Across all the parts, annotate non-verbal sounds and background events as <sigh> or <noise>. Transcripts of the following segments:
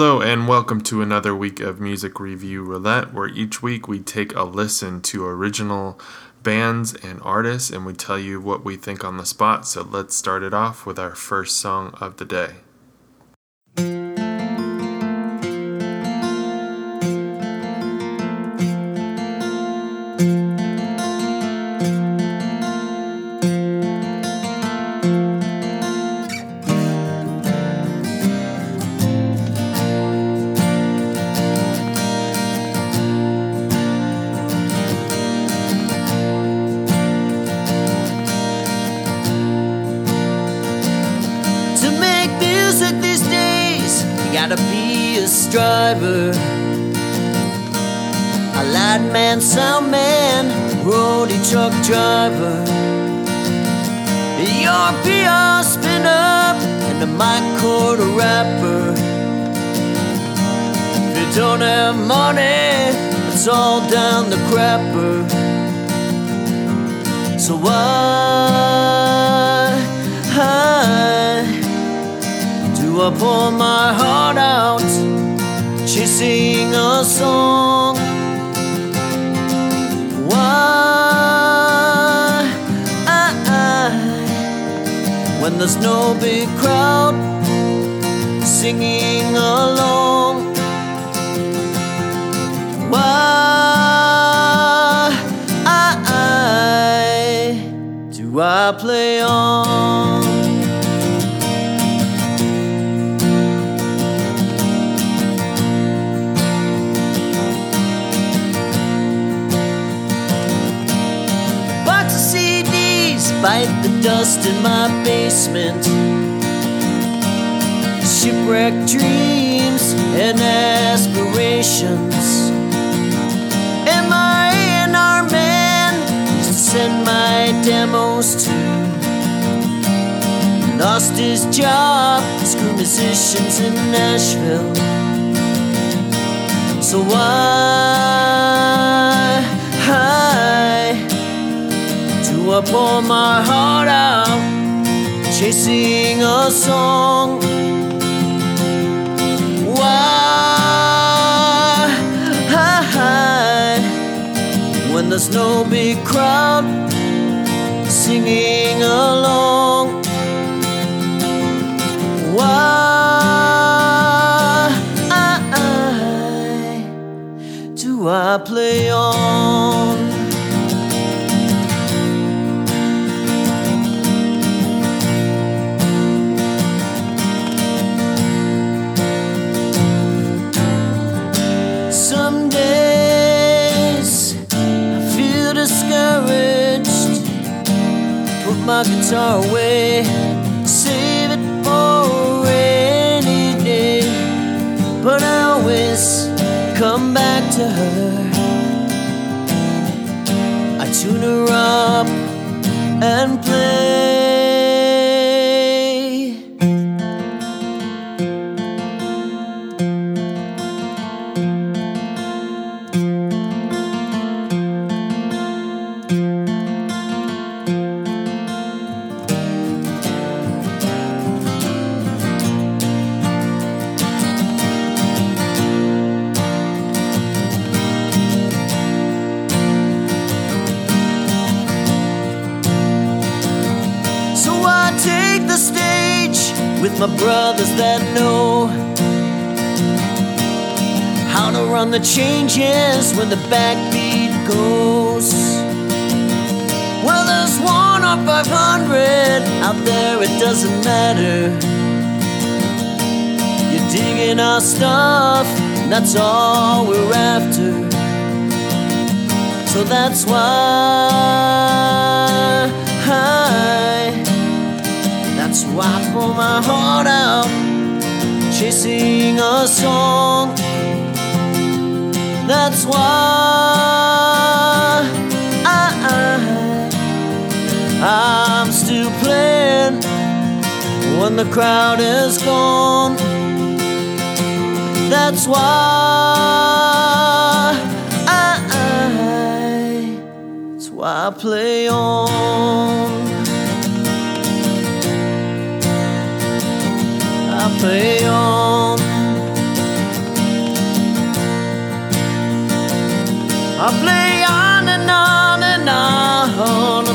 Hello, and welcome to another week of Music Review Roulette, where each week we take a listen to original bands and artists and we tell you what we think on the spot. So let's start it off with our first song of the day. Gotta be a striver. A light man, sound man, roadie truck driver. Your PR spin up and a mic cord wrapper. If you don't have money, it's all down the crapper. So why? I pour my heart out, chasing a song. Why? When there's no big crowd singing along. Why? Do I play on? Bite the dust in my basement. Shipwrecked dreams and aspirations. Am I an R man to send my demos to? Lost his job, screw musicians in Nashville. So why? I pour my heart out, chasing a song. Why? When there's no big crowd singing along. Why do I play on? Guitar away, save it for rainy day. But I always come back to her. I tune her up my brothers that know how to run the changes when the backbeat goes. Well, there's one or 500 out there, it doesn't matter. You're digging our stuff, that's all we're after. So that's why. I pour my heart out, chasing a song. That's why I, I'm still playing when the crowd is gone. That's why I, that's why I play on. play on. I play on and on and on.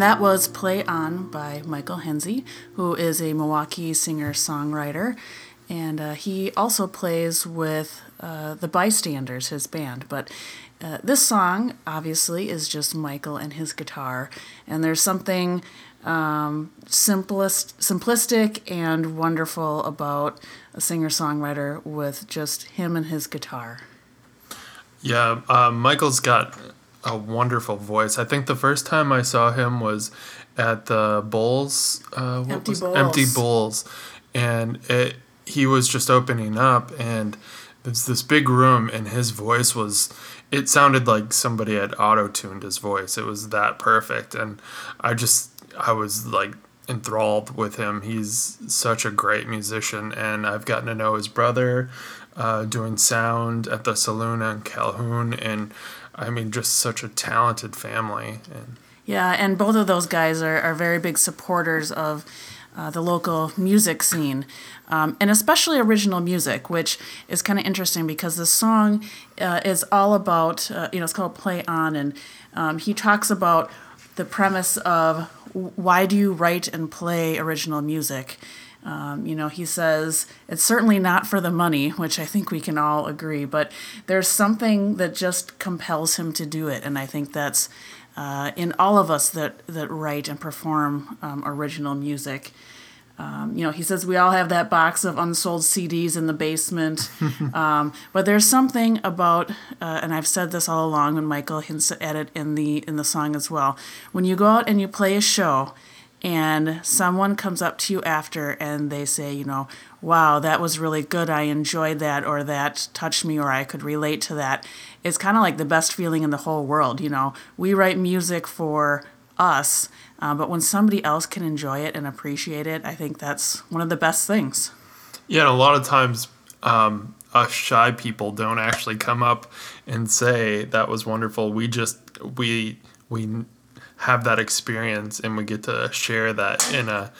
That was Play On by Michael Henze, who is a Milwaukee singer songwriter. And uh, he also plays with uh, the Bystanders, his band. But uh, this song, obviously, is just Michael and his guitar. And there's something um, simplest, simplistic and wonderful about a singer songwriter with just him and his guitar. Yeah, uh, Michael's got a wonderful voice. I think the first time I saw him was at the Bulls, uh, Empty was, Bulls. Empty Bulls, and it he was just opening up, and there's this big room, and his voice was. It sounded like somebody had auto tuned his voice. It was that perfect, and I just I was like enthralled with him. He's such a great musician, and I've gotten to know his brother, uh, doing sound at the saloon in Calhoun, and I mean, just such a talented family. And Yeah, and both of those guys are, are very big supporters of uh, the local music scene, um, and especially original music, which is kind of interesting because the song uh, is all about, uh, you know, it's called Play On, and um, he talks about the premise of why do you write and play original music? Um, you know, he says it's certainly not for the money, which I think we can all agree, but there's something that just compels him to do it, and I think that's uh, in all of us that that write and perform um, original music. Um, you know, he says we all have that box of unsold CDs in the basement, <laughs> um, but there's something about, uh, and I've said this all along, and Michael hints at it in the in the song as well. When you go out and you play a show, and someone comes up to you after and they say, you know, wow, that was really good. I enjoyed that, or that touched me, or I could relate to that. It's kind of like the best feeling in the whole world. You know, we write music for us, uh, but when somebody else can enjoy it and appreciate it, I think that's one of the best things. yeah, and a lot of times, um, us shy people don't actually come up and say that was wonderful. We just we we have that experience and we get to share that in a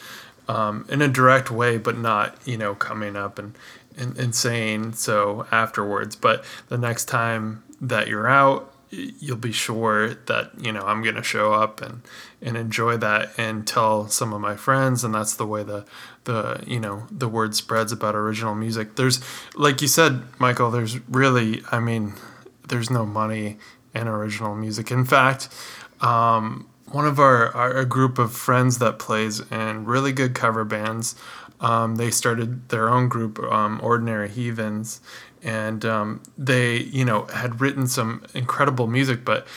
um, in a direct way, but not you know coming up and, and and saying so afterwards. But the next time that you're out, you'll be sure that you know I'm gonna show up and and enjoy that and tell some of my friends, and that's the way the the you know the word spreads about original music. There's like you said, Michael. There's really, I mean, there's no money in original music. In fact, um, one of our, our a group of friends that plays in really good cover bands. Um, they started their own group, um, Ordinary Heathens, and um, they, you know, had written some incredible music, but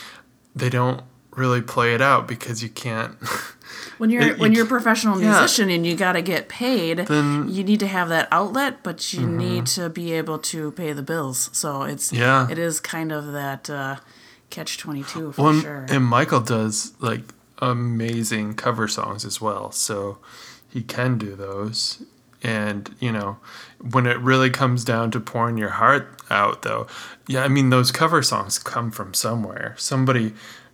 they don't really play it out because you can't. <laughs> When you're It- when you you're a professional yeah. musician and you got to get paid, Then- Mm-hmm. you need to have that outlet, but you need to be able to pay the bills. So it's Yeah. it is kind of that uh, catch twenty two for Well, and- sure. and Michael does like amazing cover songs as well, so he can do those. And you know, when it really comes down to pouring your heart out, though, yeah, I mean those cover songs come from somewhere. Somebody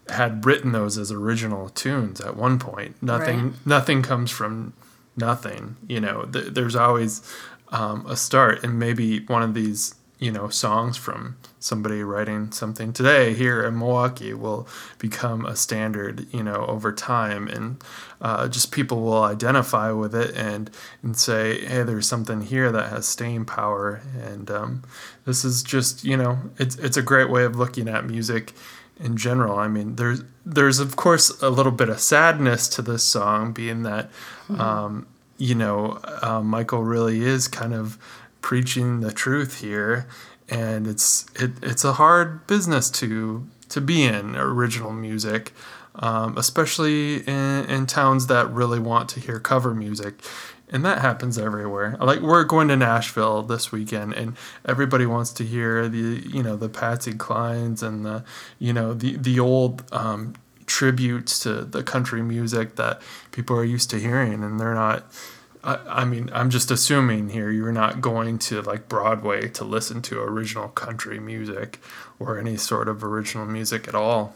had written those as original tunes at one point. Nothing, Right. nothing comes from nothing. You know, th- there's always um, a start, and maybe one of these, you know, songs from somebody writing something today here in Milwaukee will become a standard, you know, over time, and uh, just people will identify with it and and say, hey, there's something here that has staying power, and um, this is just, you know, it's it's a great way of looking at music in general. I mean, there's there's of course a little bit of sadness to this song, being that um, you know uh, Michael really is kind of preaching the truth here, and it's it, it's a hard business to to be in original music. Um, especially in, in towns that really want to hear cover music and that happens everywhere. Like we're going to Nashville this weekend, and everybody wants to hear the you know the Patsy Clines and the you know the the old um, tributes to the country music that people are used to hearing, and they're not. I, I mean, I'm just assuming here you're not going to like Broadway to listen to original country music or any sort of original music at all.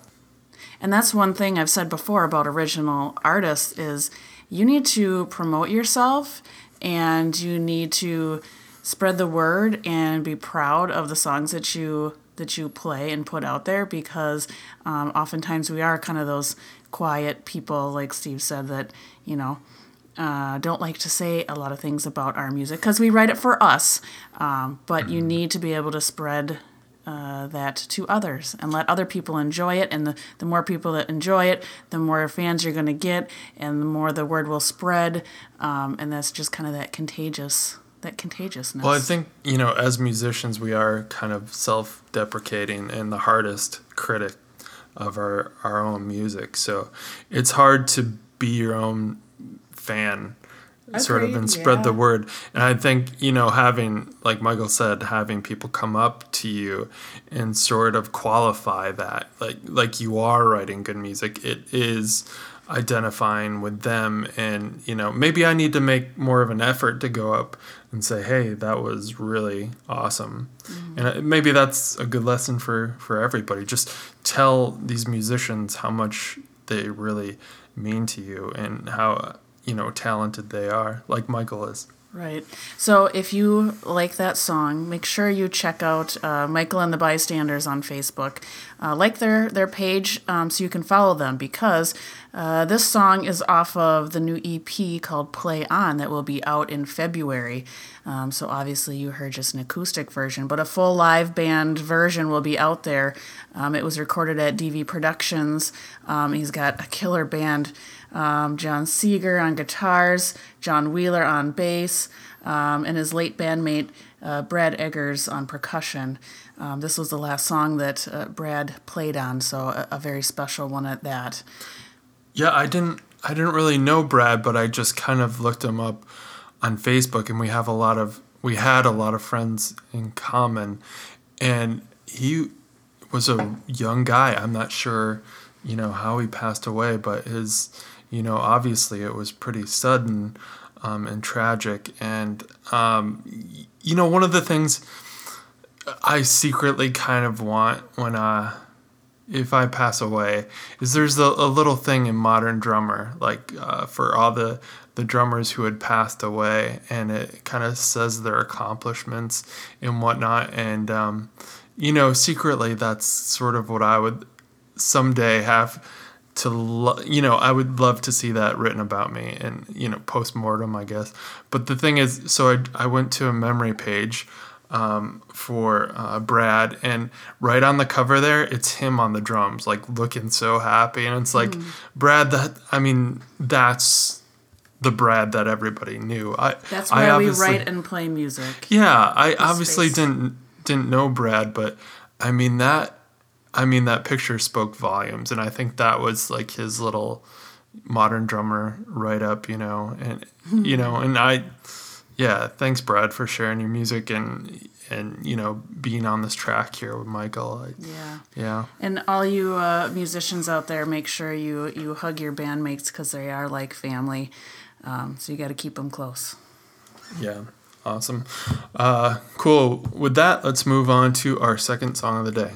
And that's one thing I've said before about original artists is you need to promote yourself and you need to spread the word and be proud of the songs that you that you play and put out there because um, oftentimes we are kind of those quiet people, like Steve said, that, you know, uh, don't like to say a lot of things about our music because we write it for us. Um, but you need to be able to spread uh, that to others and let other people enjoy it. And the, the more people that enjoy it, the more fans you're going to get, and the more the word will spread. Um, and that's just kind of that contagious that contagiousness. Well, I think, you know, as musicians, we are kind of self deprecating and the hardest critic of our, our own music. So it's hard to be your own fan. Sort of and spread the word. And i think you know having like michael said having people come up to you and sort of qualify that like like you are writing good music it is identifying with them. And you know maybe i need to make more of an effort to go up and say hey that was really awesome. Mm-hmm. and uh, maybe that's a good lesson for for everybody. Just tell these musicians how much they really mean to you and how you know talented they are like michael is Right. So if you like that song, make sure you check out uh, Michael and the Bystanders on Facebook. Uh, like their their page um, so you can follow them because uh, this song is off of the new EP called Play On that will be out in February. Um, so obviously you heard just an acoustic version, but a full live band version will be out there. Um, it was recorded at DV Productions. Um, he's got a killer band um, John Seeger on guitars, John Wheeler on bass, um, and his late bandmate uh, Brad Eggers on percussion. Um, this was the last song that uh, Brad played on, so a, a very special one at that. yeah i didn't i didn't really know brad but i just kind of looked him up on facebook and we have a lot of we had a lot of friends in common and he was a young guy i'm not sure you know how he passed away but his you know obviously it was pretty sudden um, and tragic and um, you know one of the things i secretly kind of want when I, if I pass away, is there's a, a little thing in Modern Drummer, like uh, for all the, the drummers who had passed away, and it kind of says their accomplishments and whatnot. And, um, you know, secretly, that's sort of what I would someday have to, lo- you know, I would love to see that written about me and, you know, post mortem, I guess. But the thing is, so I, I went to a memory page um, for uh, Brad, and right on the cover there, it's him on the drums, like looking so happy, and it's like Brad. That I mean, that's the Brad that everybody knew. I That's I why we write and play music. Yeah, I obviously face. didn't didn't know Brad, but I mean that. I mean that picture spoke volumes, and I think that was like his little modern drummer write up, you know, and you know, and I, yeah, thanks Brad for sharing your music and and you know being on this track here with Michael. I, Yeah. yeah, And all you uh, musicians out there, make sure you, you hug your bandmates because they are like family. Um, so you got to keep them close. yeah, awesome, uh, cool. With that, let's move on to our second song of the day.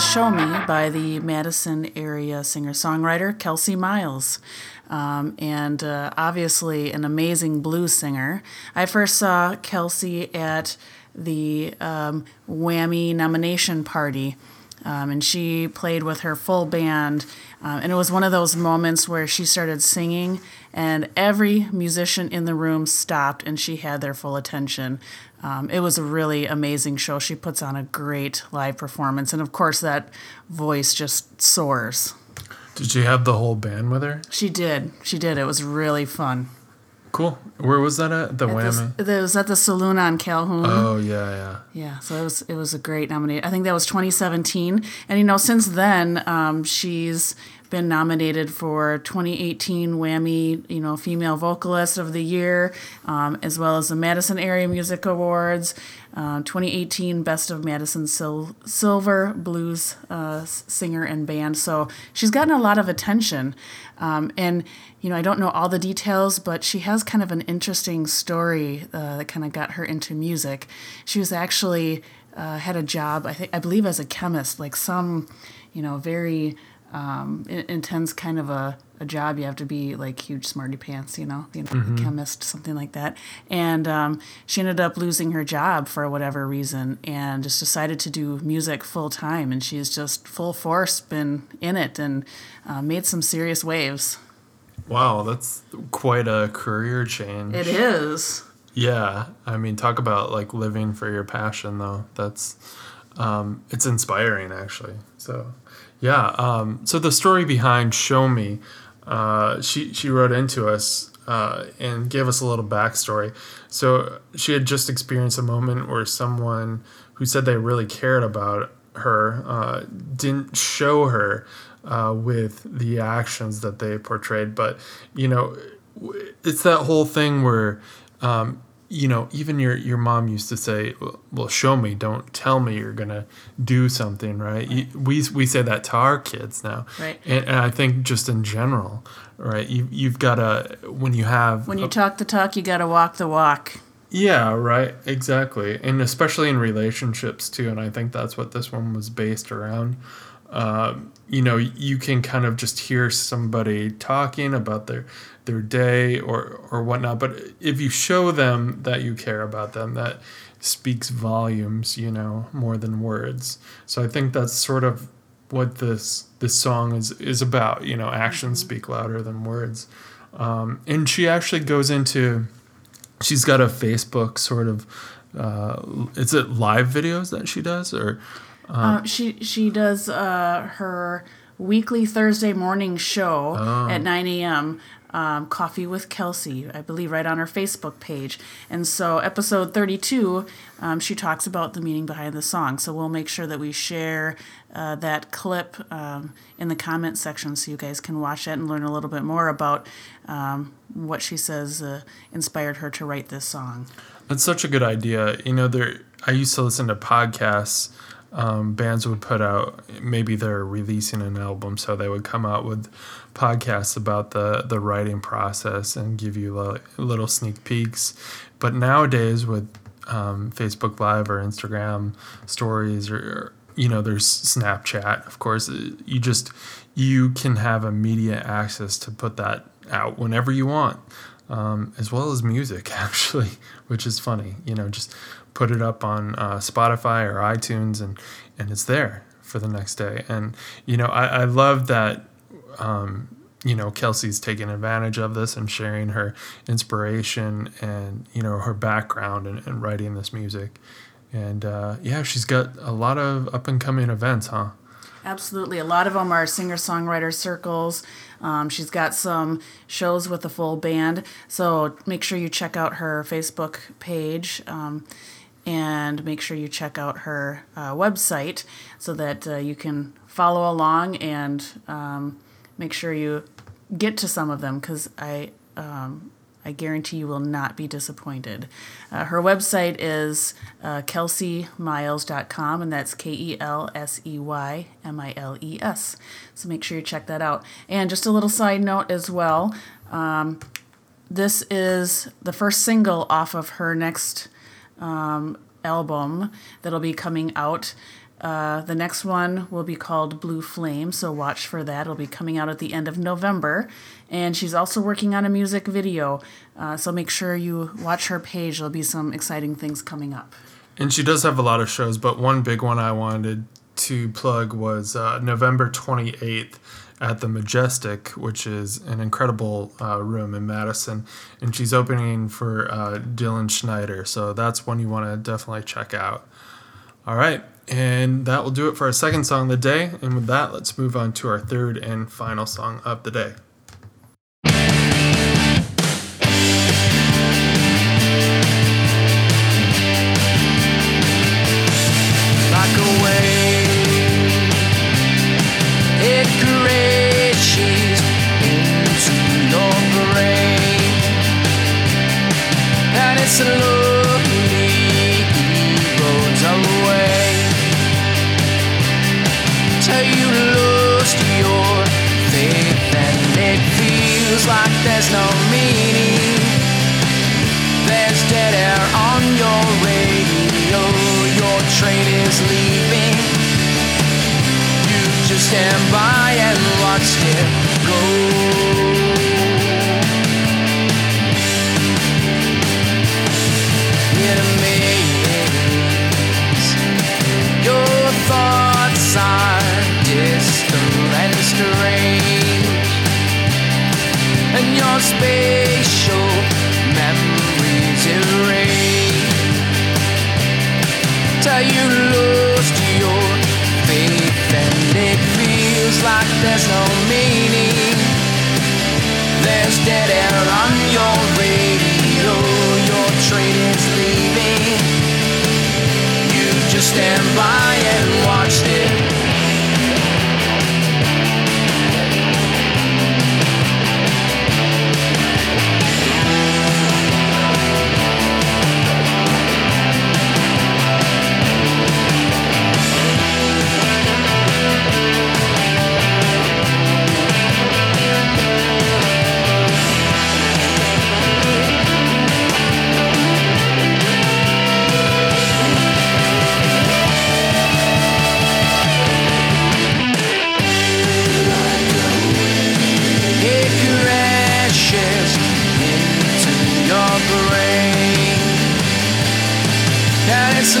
Show Me by the Madison area singer songwriter Kelsey Miles. Um, and uh, obviously an amazing blues singer. I first saw Kelsey at the um, WAMI nomination party. Um, and she played with her full band. Uh, and it was one of those moments where she started singing, and every musician in the room stopped and she had their full attention. Um, it was a really amazing show. She puts on a great live performance. And of course, that voice just soars. Did she have the whole band with her? She did. She did. It was really fun. Cool. Where was that at? The At WAMI. it was at the saloon on Calhoun. Oh yeah, yeah. Yeah, so it was it was a great nominee. I think that was 2017, and you know since then um, she's been nominated for 2018 WAMI, you know, Female Vocalist of the Year, um, as well as the Madison Area Music Awards, uh, 2018 Best of Madison Sil- Silver Blues uh, Singer and Band. So she's gotten a lot of attention, um, and you know I don't know all the details, but she has kind of an interesting story uh, that kind of got her into music. She was actually uh, had a job, I think, I believe, as a chemist, like some, you know, very um, i- intense kind of a, a job. You have to be like huge smarty pants, you know, you know, chemist, something like that. And um, she ended up losing her job for whatever reason, and just decided to do music full time. And she's just full force been in it and uh, made some serious waves. Wow, that's quite a career change. It is. Yeah, I mean, talk about like living for your passion, though. That's um, it's inspiring, actually. So, yeah. Um, so the story behind "Show Me," uh, she she wrote into us uh, and gave us a little backstory. So she had just experienced a moment where someone who said they really cared about her, uh, didn't show her uh, with the actions that they portrayed. But you know, it's that whole thing where. Um, you know, even your your mom used to say, "Well, show me, don't tell me you're gonna do something." Right? You, we we say that to our kids now, Right. And, and I think just in general, right? You you've got to when you have When you a- talk the talk, you got to walk the walk. yeah, right. Exactly. And especially in relationships too. And I think that's what this one was based around. Um, you know, you can kind of just hear somebody talking about their their day or or whatnot. But if you show them that you care about them, that speaks volumes, you know, more than words. So I think that's sort of what this this song is is about. You know, actions speak louder than words. Um, and she actually goes into she's got a Facebook sort of uh, is it live videos that she does or Uh, she she does uh, her weekly Thursday morning show at 9 a.m. Um, Coffee with Kelsey, I believe, right on her Facebook page. And so, episode 32, um, she talks about the meaning behind the song. So, we'll make sure that we share uh, that clip um, in the comment section so you guys can watch that and learn a little bit more about um, what she says uh, inspired her to write this song. That's such a good idea. You know, there. I used to listen to podcasts. Um, bands would put out. Maybe they're releasing an album, so they would come out with podcasts about the the writing process and give you li- little sneak peeks. But nowadays, with um, Facebook Live or Instagram stories, or, or you know, there's Snapchat. Of course, uh, you just you can have immediate access to put that out whenever you want um, as well as music <laughs> actually, which is funny. You know, just put it up on uh, Spotify or iTunes, and and it's there for the next day. And you know, I, I love that. Um, you know, Kelsey's taking advantage of this and sharing her inspiration and you know her background and, and writing this music. And uh, yeah, she's got a lot of up and coming events, huh? Absolutely. A lot of them are singer songwriter circles. Um, she's got some shows with a full band. So make sure you check out her Facebook page um, and make sure you check out her uh, website so that uh, you can follow along and um, make sure you get to some of them because I. Um, I guarantee you will not be disappointed. Uh, her website is uh, kelseymiles.com, and that's K E L S E Y M I L E S. So make sure you check that out. And just a little side note as well um, this is the first single off of her next um, album that'll be coming out. Uh, the next one will be called Blue Flame, so watch for that. It'll be coming out at the end of November. And she's also working on a music video, uh, so make sure you watch her page. There'll be some exciting things coming up. And she does have a lot of shows, but one big one I wanted to plug was uh, November 28th at the Majestic, which is an incredible uh, room in Madison. And she's opening for uh, Dylan Schneider. So that's one you want to definitely check out. All right. And that will do it for our second song of the day. And with that, let's move on to our third and final song of the day. Till you lost your faith and it feels like there's no meaning. There's dead air on your radio, your train is leaving. You just stand by and watch like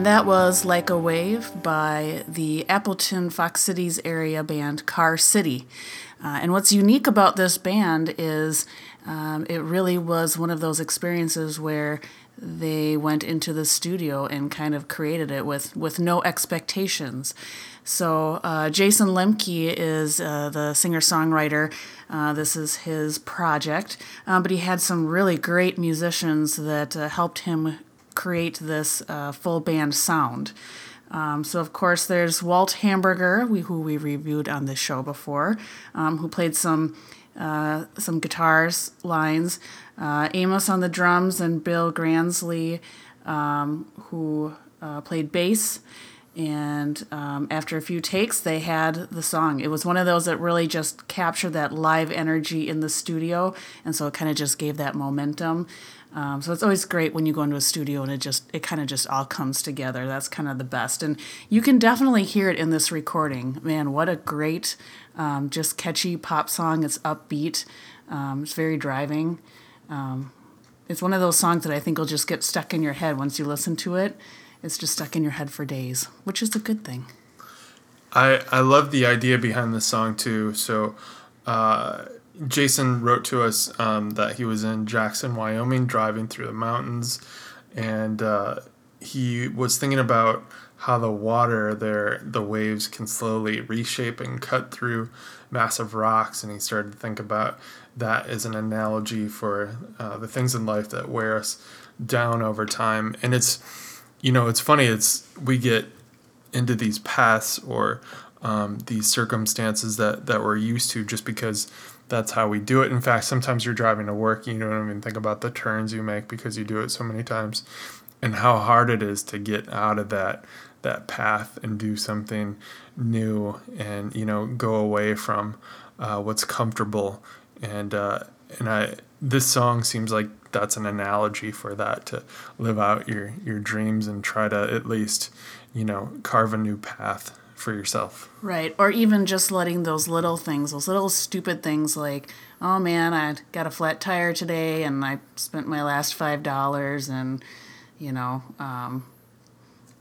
And that was Like a Wave by the Appleton Fox Cities area band Car City. Uh, and what's unique about this band is um, it really was one of those experiences where they went into the studio and kind of created it with, with no expectations. So uh, Jason Lemke is uh, the singer-songwriter. Uh, this is his project, uh, but he had some really great musicians that uh, helped him create this uh, full band sound. Um, so of course there's Walt Hamburger, we, who we reviewed on this show before, um, who played some uh, some guitars lines. Uh, Amos on the drums and Bill Gransley, um, who uh, played bass. And um, after a few takes, they had the song. It was one of those that really just captured that live energy in the studio, and so it kind of just gave that momentum. Um, so it's always great when you go into a studio and it just it kind of just all comes together. That's kind of the best, and you can definitely hear it in this recording. Man, what a great, um, just catchy pop song. It's upbeat. Um, it's very driving. Um, it's one of those songs that I think will just get stuck in your head once you listen to it. It's just stuck in your head for days, which is a good thing. I I love the idea behind the song too. So, uh, Jason wrote to us um, that he was in Jackson, Wyoming, driving through the mountains, and uh, he was thinking about how the water there, the waves can slowly reshape and cut through massive rocks, and he started to think about that as an analogy for uh, the things in life that wear us down over time. And it's, you know, it's funny. It's we get into these paths or um, these circumstances that that we're used to just because that's how we do it. In fact, sometimes you're driving to work, you don't even think about the turns you make because you do it so many times, and how hard it is to get out of that that path and do something new, and you know go away from uh, what's comfortable. And uh, and I this song seems like that's an analogy for that to live out your your dreams and try to at least you know carve a new path for yourself. Right. Or even just letting those little things, those little stupid things like, oh man, I got a flat tire today and I spent my last $5 and, you know, um,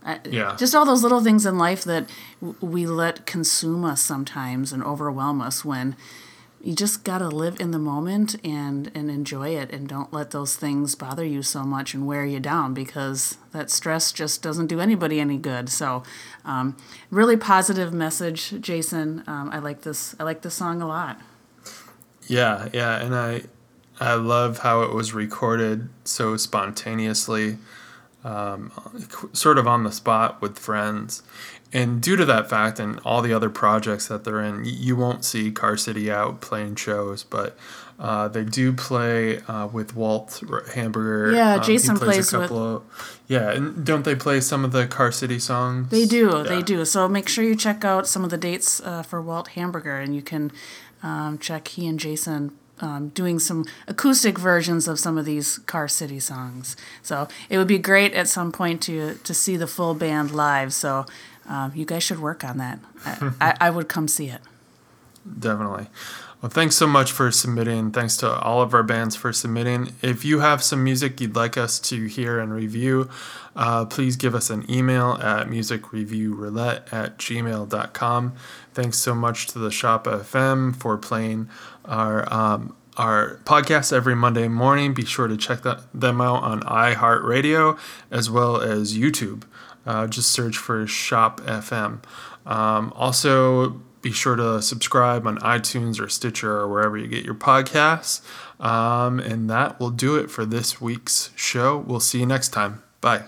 I, Yeah. just all those little things in life that w- we let consume us sometimes and overwhelm us when you just got to live in the moment and and enjoy it and don't let those things bother you so much and wear you down because that stress just doesn't do anybody any good. So um, really positive message jason. Um, i like this i like this song a lot. Yeah, yeah, and I I love how it was recorded so spontaneously, um, sort of on the spot with friends. And due to that fact and all the other projects that they're in, you won't see Car City out playing shows, but uh, they do play uh, with Walt Hamburger. Yeah, Um, Jason plays plays a with- couple of. Yeah, and don't they play some of the Car City songs? They do, they do. So make sure you check out some of the dates uh, for Walt Hamburger, and you can um, check he and Jason um, doing some acoustic versions of some of these Car City songs. So it would be great at some point to to see the full band live. So um, you guys should work on that. I, I, I would come see it. <laughs> Definitely. Well, thanks so much for submitting. Thanks to all of our bands for submitting. If you have some music you'd like us to hear and review, uh, please give us an email at musicreviewroulette at gmail.com. Thanks so much to the Shop FM for playing our um, our podcast every Monday morning. Be sure to check that, them out on iHeartRadio as well as YouTube. Uh, just search for Shop FM. Um, also, be sure to subscribe on iTunes or Stitcher or wherever you get your podcasts. Um, and that will do it for this week's show. We'll see you next time. Bye.